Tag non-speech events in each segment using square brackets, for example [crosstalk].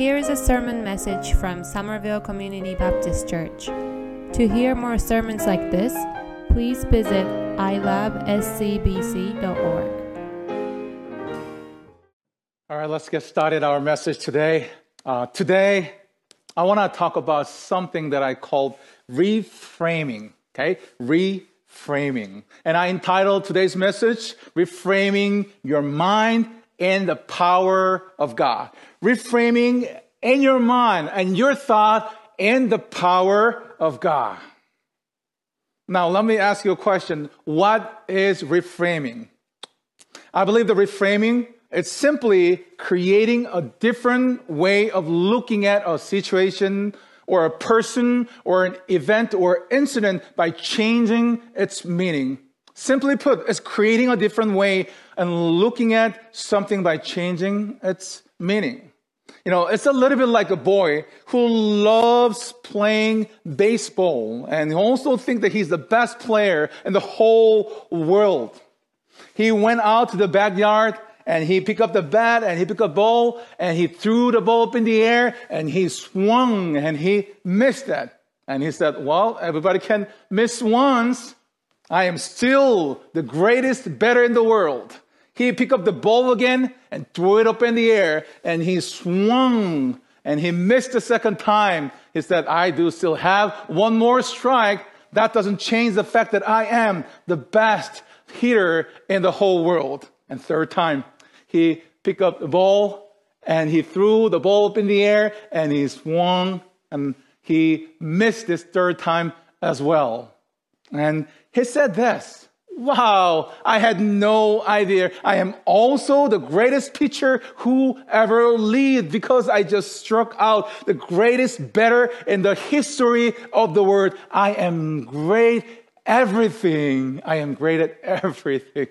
Here is a sermon message from Somerville Community Baptist Church. To hear more sermons like this, please visit ilabscbc.org. All right, let's get started our message today. Uh, today, I want to talk about something that I call reframing. Okay, reframing, and I entitled today's message "Reframing Your Mind and the Power of God." Reframing in your mind and your thought and the power of God. Now, let me ask you a question. What is reframing? I believe the reframing it's simply creating a different way of looking at a situation or a person or an event or incident by changing its meaning. Simply put, it's creating a different way and looking at something by changing its meaning. You know, it's a little bit like a boy who loves playing baseball and also think that he's the best player in the whole world. He went out to the backyard and he picked up the bat and he picked up ball and he threw the ball up in the air and he swung and he missed that. And he said, well, everybody can miss once. I am still the greatest better in the world. He picked up the ball again and threw it up in the air and he swung and he missed the second time. He said, I do still have one more strike. That doesn't change the fact that I am the best hitter in the whole world. And third time, he picked up the ball and he threw the ball up in the air and he swung and he missed this third time as well. And he said this, Wow, I had no idea. I am also the greatest pitcher who ever lived because I just struck out the greatest better in the history of the world. I am great everything. I am great at everything.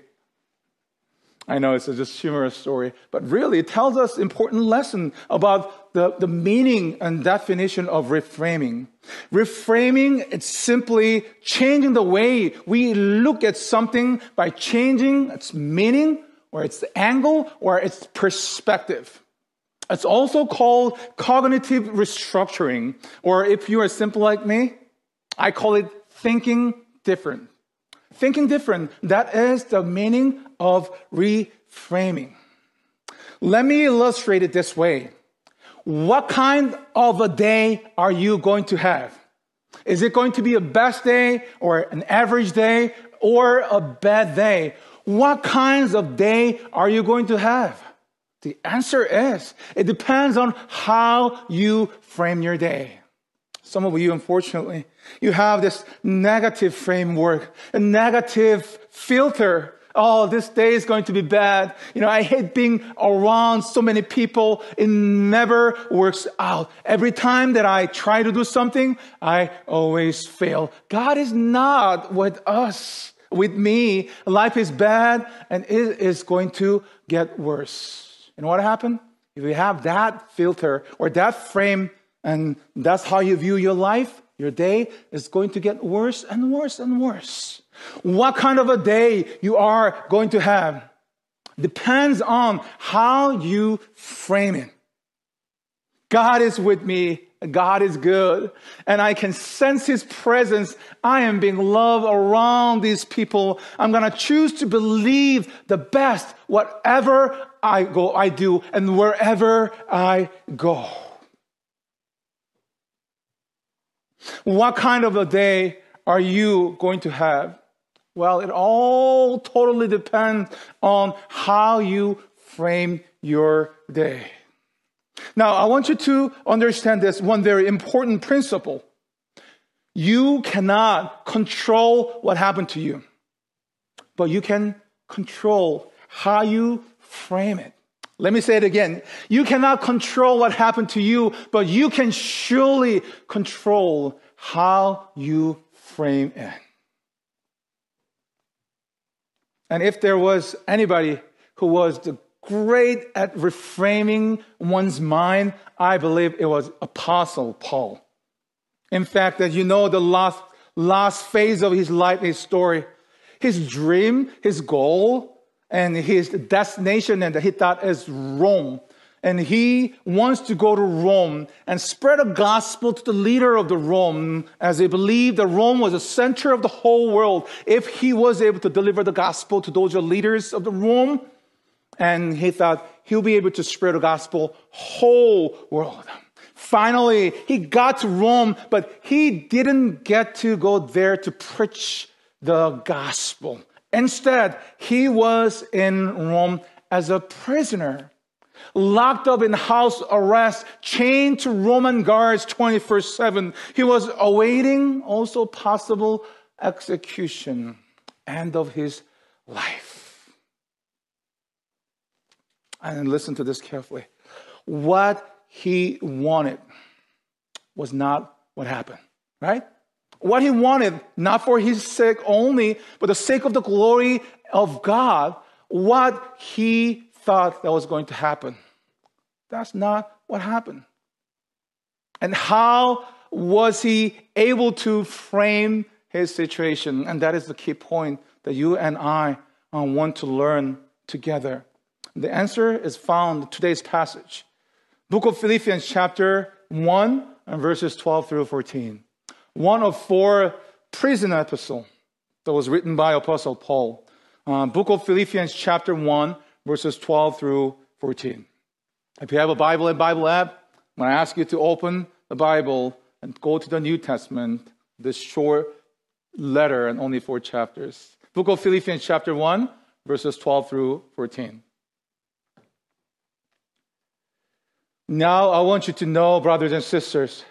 I know it's a just humorous story, but really it tells us important lesson about the, the meaning and definition of reframing. Reframing, it's simply changing the way we look at something by changing its meaning or its angle or its perspective. It's also called cognitive restructuring, or if you are simple like me, I call it thinking different. Thinking different, that is the meaning of reframing. Let me illustrate it this way. What kind of a day are you going to have? Is it going to be a best day or an average day or a bad day? What kinds of day are you going to have? The answer is it depends on how you frame your day. Some of you, unfortunately, you have this negative framework, a negative filter. Oh, this day is going to be bad. You know, I hate being around so many people. It never works out. Every time that I try to do something, I always fail. God is not with us, with me. Life is bad and it is going to get worse. And what happened? If you have that filter or that frame and that's how you view your life, your day is going to get worse and worse and worse. What kind of a day you are going to have depends on how you frame it. God is with me. God is good. And I can sense His presence. I am being loved around these people. I'm going to choose to believe the best, whatever I go, I do, and wherever I go. What kind of a day are you going to have? Well, it all totally depends on how you frame your day. Now, I want you to understand this one very important principle. You cannot control what happened to you, but you can control how you frame it. Let me say it again. You cannot control what happened to you, but you can surely control how you frame it. And if there was anybody who was great at reframing one's mind, I believe it was Apostle Paul. In fact, as you know, the last, last phase of his life, his story, his dream, his goal and his destination and he thought is Rome. and he wants to go to Rome and spread a gospel to the leader of the Rome as they believed that Rome was the center of the whole world. If he was able to deliver the gospel to those leaders of the Rome, and he thought he'll be able to spread the gospel whole world. Finally, he got to Rome, but he didn't get to go there to preach the gospel. Instead, he was in Rome as a prisoner locked up in house arrest, chained to Roman guards 24 7. He was awaiting also possible execution, end of his life. And listen to this carefully. What he wanted was not what happened, right? What he wanted, not for his sake only, but the sake of the glory of God, what he thought that was going to happen. That's not what happened. And how was he able to frame his situation? And that is the key point that you and I uh, want to learn together. The answer is found in today's passage. Book of Philippians, chapter 1, and verses 12 through 14. One of four prison epistles that was written by Apostle Paul. Uh, Book of Philippians, chapter 1, verses 12 through 14. If you have a Bible and Bible app, I'm going to ask you to open the Bible and go to the New Testament, this short letter and only four chapters. Book of Philippians, chapter 1, verses 12 through 14. Now, I want you to know, brothers and sisters,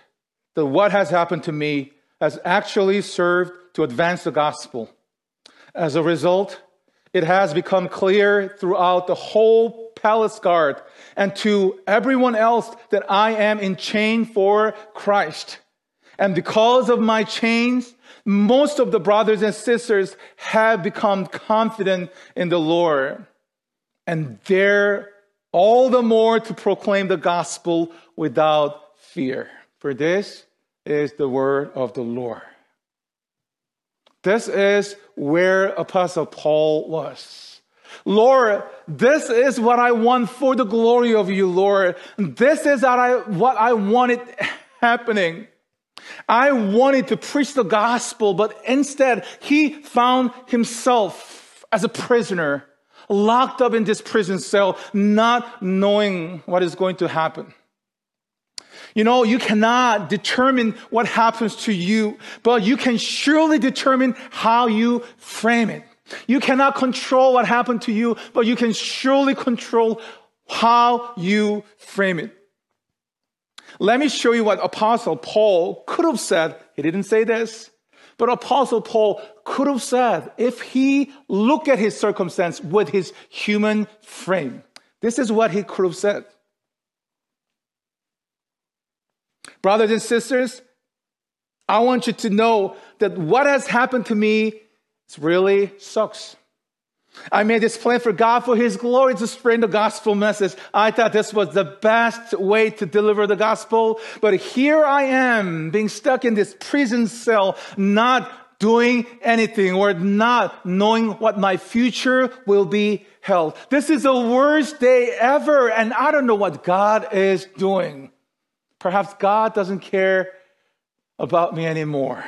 that what has happened to me has actually served to advance the gospel. As a result, it has become clear throughout the whole palace guard and to everyone else that I am in chain for Christ. And because of my chains, most of the brothers and sisters have become confident in the Lord. And dare all the more to proclaim the gospel without fear. For this is the word of the Lord. This is where Apostle Paul was. Lord, this is what I want for the glory of you, Lord. This is what I, what I wanted happening. I wanted to preach the gospel, but instead he found himself as a prisoner, locked up in this prison cell, not knowing what is going to happen. You know, you cannot determine what happens to you, but you can surely determine how you frame it. You cannot control what happened to you, but you can surely control how you frame it. Let me show you what Apostle Paul could have said. He didn't say this, but Apostle Paul could have said if he looked at his circumstance with his human frame. This is what he could have said. Brothers and sisters, I want you to know that what has happened to me really sucks. I made this plan for God for His glory to spread the gospel message. I thought this was the best way to deliver the gospel. But here I am being stuck in this prison cell, not doing anything or not knowing what my future will be held. This is the worst day ever. And I don't know what God is doing. Perhaps God doesn't care about me anymore.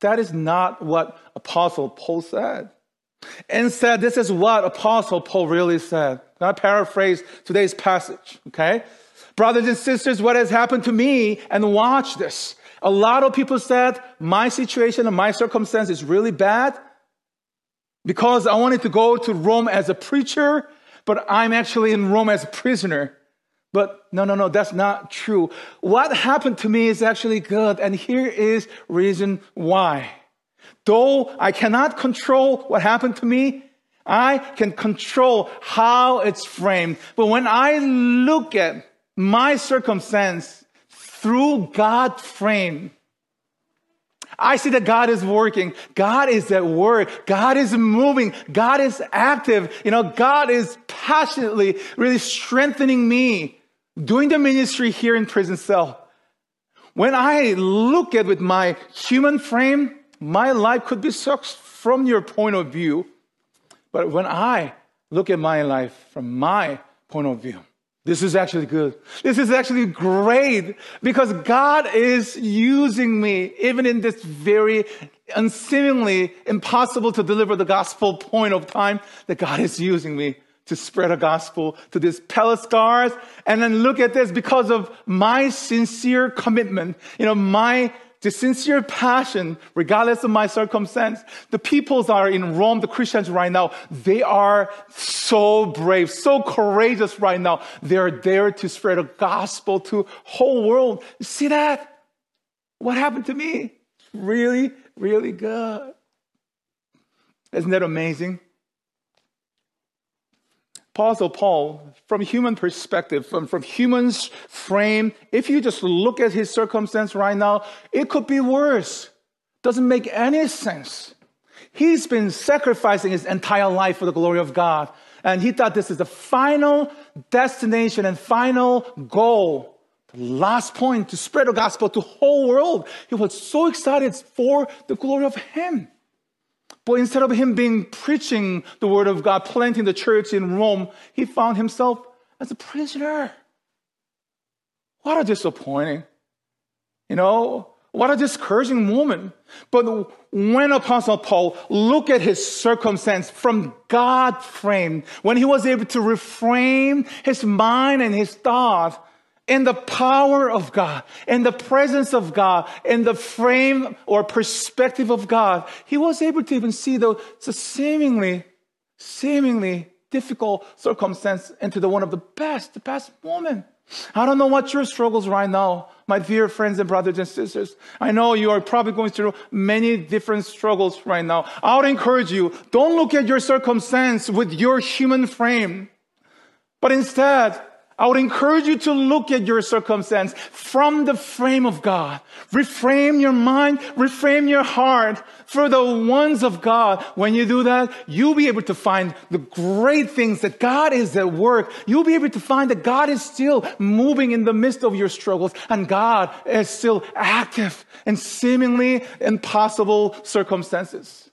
That is not what Apostle Paul said. Instead, this is what Apostle Paul really said. I paraphrase today's passage, okay? Brothers and sisters, what has happened to me, and watch this. A lot of people said, my situation and my circumstance is really bad because I wanted to go to Rome as a preacher, but I'm actually in Rome as a prisoner. But no, no, no, that's not true. What happened to me is actually good. And here is reason why. Though I cannot control what happened to me, I can control how it's framed. But when I look at my circumstance through God frame, I see that God is working. God is at work. God is moving. God is active. You know, God is passionately really strengthening me doing the ministry here in prison cell, when I look at with my human frame, my life could be sucked from your point of view. But when I look at my life from my point of view, This is actually good. This is actually great because God is using me even in this very unseemingly impossible to deliver the gospel point of time that God is using me to spread a gospel to these palace scars. And then look at this because of my sincere commitment, you know, my the sincere passion, regardless of my circumstance. The peoples are in Rome, the Christians right now, they are so brave, so courageous right now. They're there to spread a gospel to whole world. See that? What happened to me? Really, really good. Isn't that amazing? Apostle Paul, from human perspective, from, from human's frame, if you just look at his circumstance right now, it could be worse. Doesn't make any sense. He's been sacrificing his entire life for the glory of God. And he thought this is the final destination and final goal. The last point to spread the gospel to whole world. He was so excited for the glory of him. But instead of him being preaching the word of God, planting the church in Rome, he found himself as a prisoner. What a disappointing. You know, what a discouraging moment. But when Apostle Paul looked at his circumstance from God frame, when he was able to reframe his mind and his thought in the power of God, in the presence of God, in the frame or perspective of God, he was able to even see the, the seemingly, seemingly difficult circumstance into the one of the best, the best moment. I don't know what your struggles right now, my dear friends and brothers and sisters. I know you are probably going through many different struggles right now. I would encourage you, don't look at your circumstance with your human frame, but instead, I would encourage you to look at your circumstance from the frame of God. Reframe your mind, reframe your heart for the ones of God. When you do that, you'll be able to find the great things that God is at work. You'll be able to find that God is still moving in the midst of your struggles and God is still active in seemingly impossible circumstances.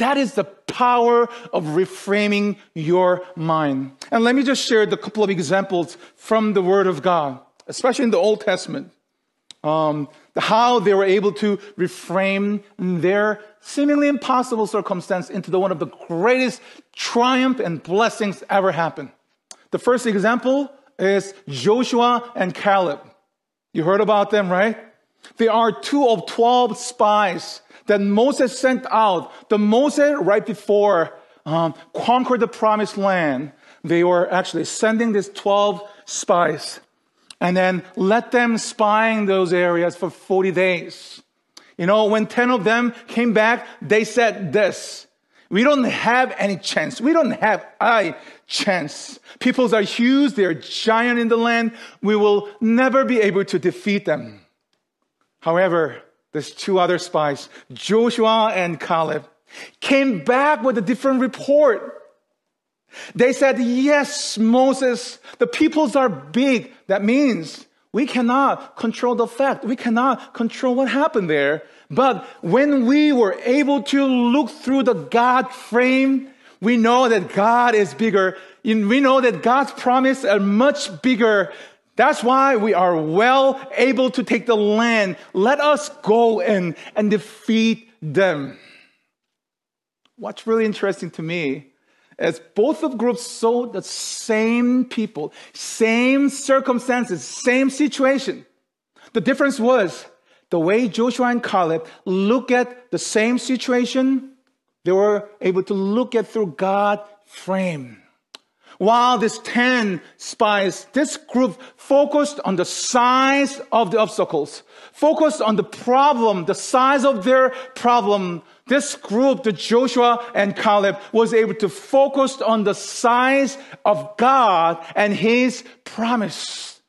That is the power of reframing your mind. And let me just share a couple of examples from the Word of God, especially in the Old Testament. Um, how they were able to reframe their seemingly impossible circumstance into the one of the greatest triumph and blessings ever happened. The first example is Joshua and Caleb. You heard about them, right? They are two of 12 spies that Moses sent out, the Moses right before um, conquered the promised land, they were actually sending these 12 spies and then let them spying those areas for 40 days. You know, when 10 of them came back, they said this. We don't have any chance. We don't have a chance. Peoples are huge. They're giant in the land. We will never be able to defeat them. However, there's two other spies, Joshua and Caleb, came back with a different report. They said, yes, Moses, the peoples are big. That means we cannot control the fact. We cannot control what happened there. But when we were able to look through the God frame, we know that God is bigger. We know that God's promise are much bigger that's why we are well able to take the land. Let us go in and defeat them. What's really interesting to me is both of groups saw the same people, same circumstances, same situation. The difference was the way Joshua and Caleb look at the same situation, they were able to look at through God frame. While these 10 spies, this group focused on the size of the obstacles, focused on the problem, the size of their problem. This group, the Joshua and Caleb, was able to focus on the size of God and his promise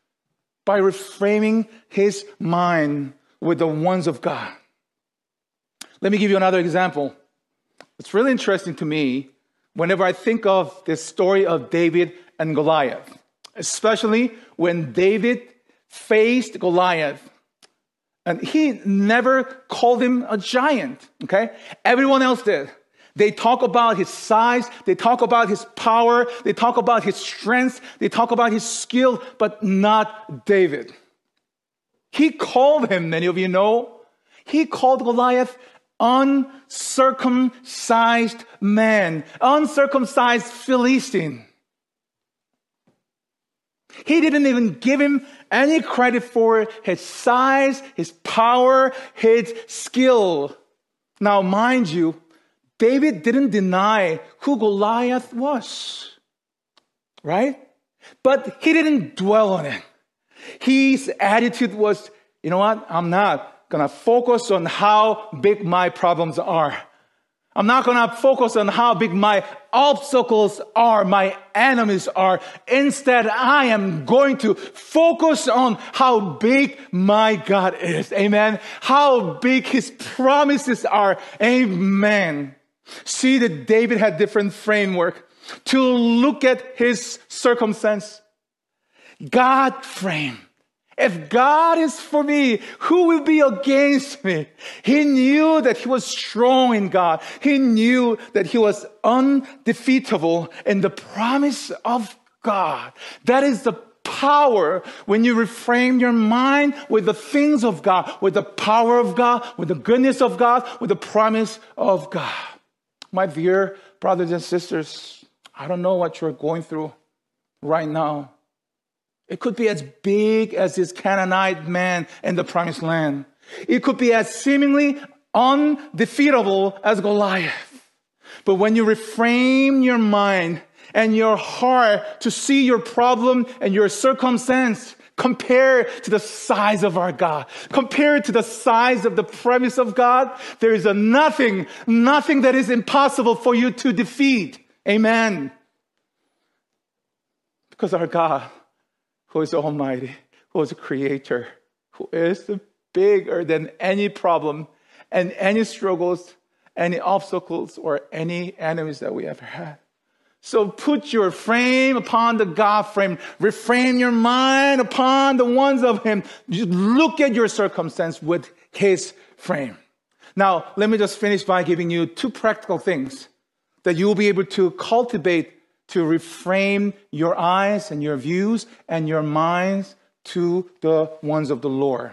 by reframing his mind with the ones of God. Let me give you another example. It's really interesting to me whenever I think of this story of David and Goliath, especially when David faced Goliath. And he never called him a giant, okay? Everyone else did. They talk about his size, they talk about his power, they talk about his strength, they talk about his skill, but not David. He called him, many of you know, he called Goliath uncircumcised man, uncircumcised Philistine. He didn't even give him any credit for his size, his power, his skill. Now, mind you, David didn't deny who Goliath was, right? But he didn't dwell on it. His attitude was, you know what? I'm not going to focus on how big my problems are. I'm not going to focus on how big my obstacles are, my enemies are. Instead, I am going to focus on how big my God is. Amen. How big his promises are. Amen. See that David had different framework to look at his circumstance. God frame. If God is for me, who will be against me? He knew that he was strong in God. He knew that he was undefeatable in the promise of God. That is the power when you reframe your mind with the things of God, with the power of God, with the goodness of God, with the promise of God. My dear brothers and sisters, I don't know what you're going through right now. It could be as big as this Canaanite man in the promised land. It could be as seemingly undefeatable as Goliath. But when you reframe your mind and your heart to see your problem and your circumstance compared to the size of our God, compared to the size of the promise of God, there is a nothing, nothing that is impossible for you to defeat. Amen. Because our God who is almighty, who is a creator, who is bigger than any problem and any struggles, any obstacles, or any enemies that we ever had. So put your frame upon the God frame. Reframe your mind upon the ones of Him. Just look at your circumstance with His frame. Now, let me just finish by giving you two practical things that you will be able to cultivate to reframe your eyes and your views and your minds to the ones of the Lord.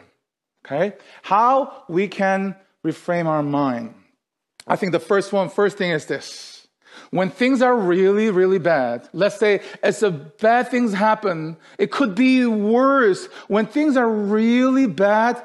Okay? How we can reframe our mind. I think the first one, first thing is this. When things are really, really bad, let's say as the bad things happen, it could be worse. When things are really bad,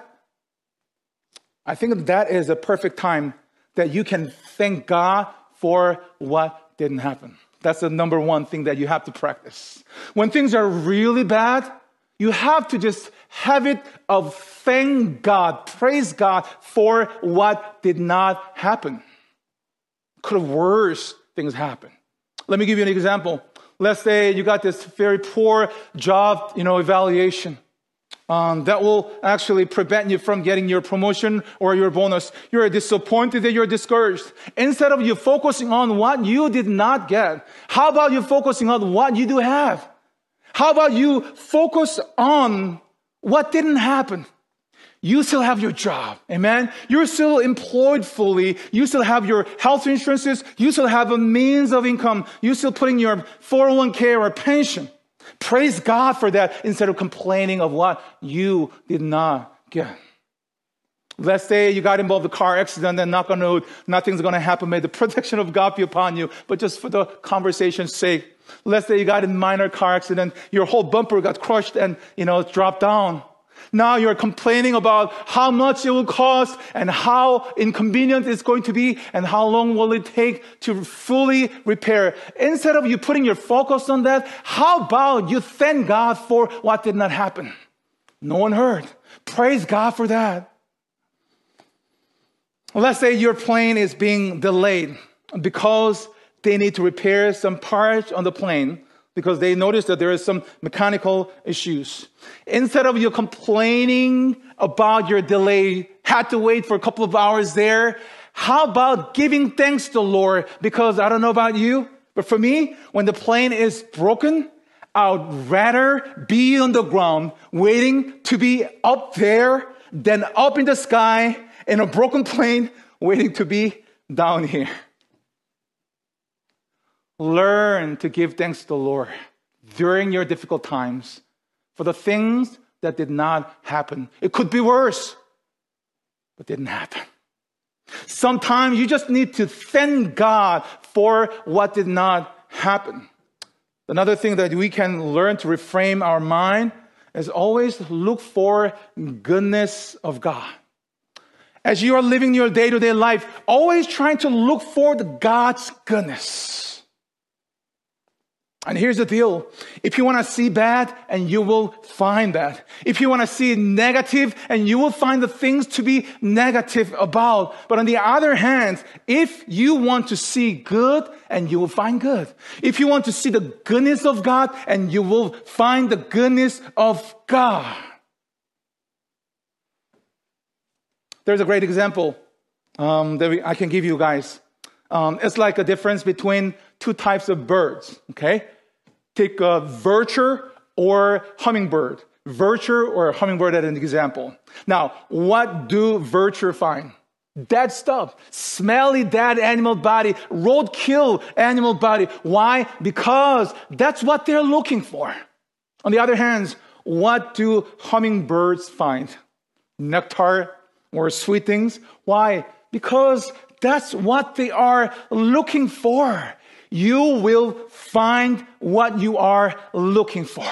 I think that is a perfect time that you can thank God for what didn't happen. That's the number one thing that you have to practice. When things are really bad, you have to just have it of thank God, praise God for what did not happen. Could have worse things happen. Let me give you an example. Let's say you got this very poor job, you know, evaluation um, that will actually prevent you from getting your promotion or your bonus. You're disappointed that you're discouraged. Instead of you focusing on what you did not get, how about you focusing on what you do have? How about you focus on what didn't happen? You still have your job. Amen. You're still employed fully. You still have your health insurances. You still have a means of income. You still putting your 401k or pension. Praise God for that instead of complaining of what you did not get. Let's say you got involved in a car accident and knock on wood, nothing's going to happen. May the protection of God be upon you. But just for the conversation's sake, let's say you got in a minor car accident, your whole bumper got crushed and, you know, dropped down. Now you're complaining about how much it will cost and how inconvenient it's going to be and how long will it take to fully repair. Instead of you putting your focus on that, how about you thank God for what did not happen? No one heard. Praise God for that. Let's say your plane is being delayed because they need to repair some parts on the plane because they noticed that there is some mechanical issues. Instead of you complaining about your delay, had to wait for a couple of hours there, how about giving thanks to the Lord? Because I don't know about you, but for me, when the plane is broken, I would rather be on the ground waiting to be up there than up in the sky in a broken [laughs] plane waiting to be down here. Learn to give thanks to the Lord during your difficult times for the things that did not happen. It could be worse, but didn't happen. Sometimes you just need to thank God for what did not happen. Another thing that we can learn to reframe our mind is always look for goodness of God. As you are living your day to day life, always trying to look for God's goodness. And here's the deal. If you want to see bad, and you will find that. If you want to see negative, and you will find the things to be negative about. But on the other hand, if you want to see good, and you will find good. If you want to see the goodness of God, and you will find the goodness of God. There's a great example um, that we, I can give you guys. Um, it's like a difference between two types of birds, okay? Take a vulture or hummingbird. Vulture or hummingbird as an example. Now, what do vulture find? Dead stuff, smelly dead animal body, roadkill animal body. Why? Because that's what they're looking for. On the other hand, what do hummingbirds find? Nectar or sweet things. Why? Because that's what they are looking for you will find what you are looking for.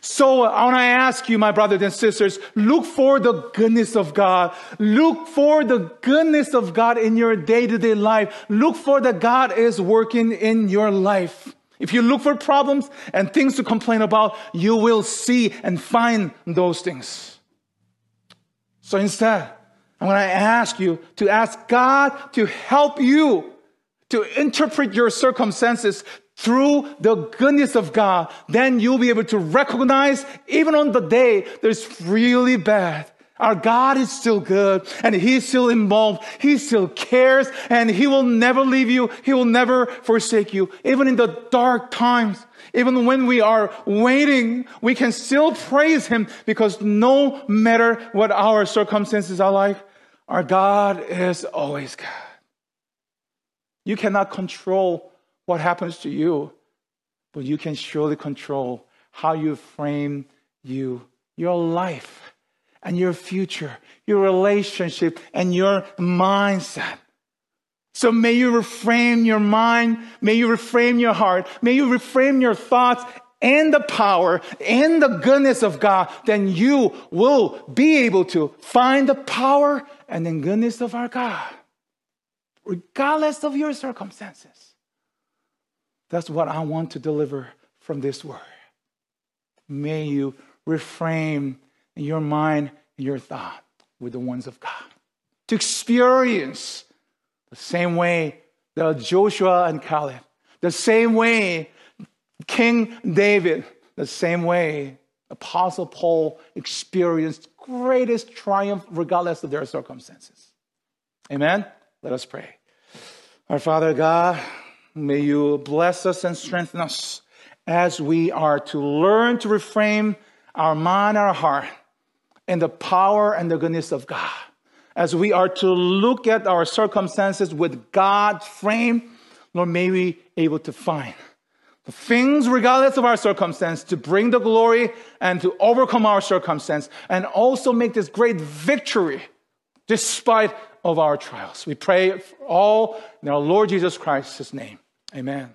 So I want to ask you, my brothers and sisters, look for the goodness of God. Look for the goodness of God in your day to day life. Look for that God is working in your life. If you look for problems and things to complain about, you will see and find those things. So instead, I'm going to ask you to ask God to help you to interpret your circumstances through the goodness of God, then you'll be able to recognize, even on the day there's really bad, our God is still good and He's still involved. He still cares and He will never leave you. He will never forsake you. Even in the dark times, even when we are waiting, we can still praise Him because no matter what our circumstances are like, our God is always good. You cannot control what happens to you, but you can surely control how you frame you, your life and your future, your relationship and your mindset. So may you reframe your mind, may you reframe your heart, may you reframe your thoughts and the power and the goodness of God, then you will be able to find the power and the goodness of our God regardless of your circumstances. That's what I want to deliver from this word. May you reframe your mind and your thought with the ones of God. To experience the same way that Joshua and Caleb, the same way King David, the same way Apostle Paul experienced greatest triumph regardless of their circumstances. Amen. Let us pray. Our Father God, may you bless us and strengthen us as we are to learn to reframe our mind, our heart, in the power and the goodness of God. As we are to look at our circumstances with God's frame, Lord, may we able to find the things, regardless of our circumstance, to bring the glory and to overcome our circumstance, and also make this great victory despite of our trials. We pray all in our Lord Jesus Christ's name. Amen.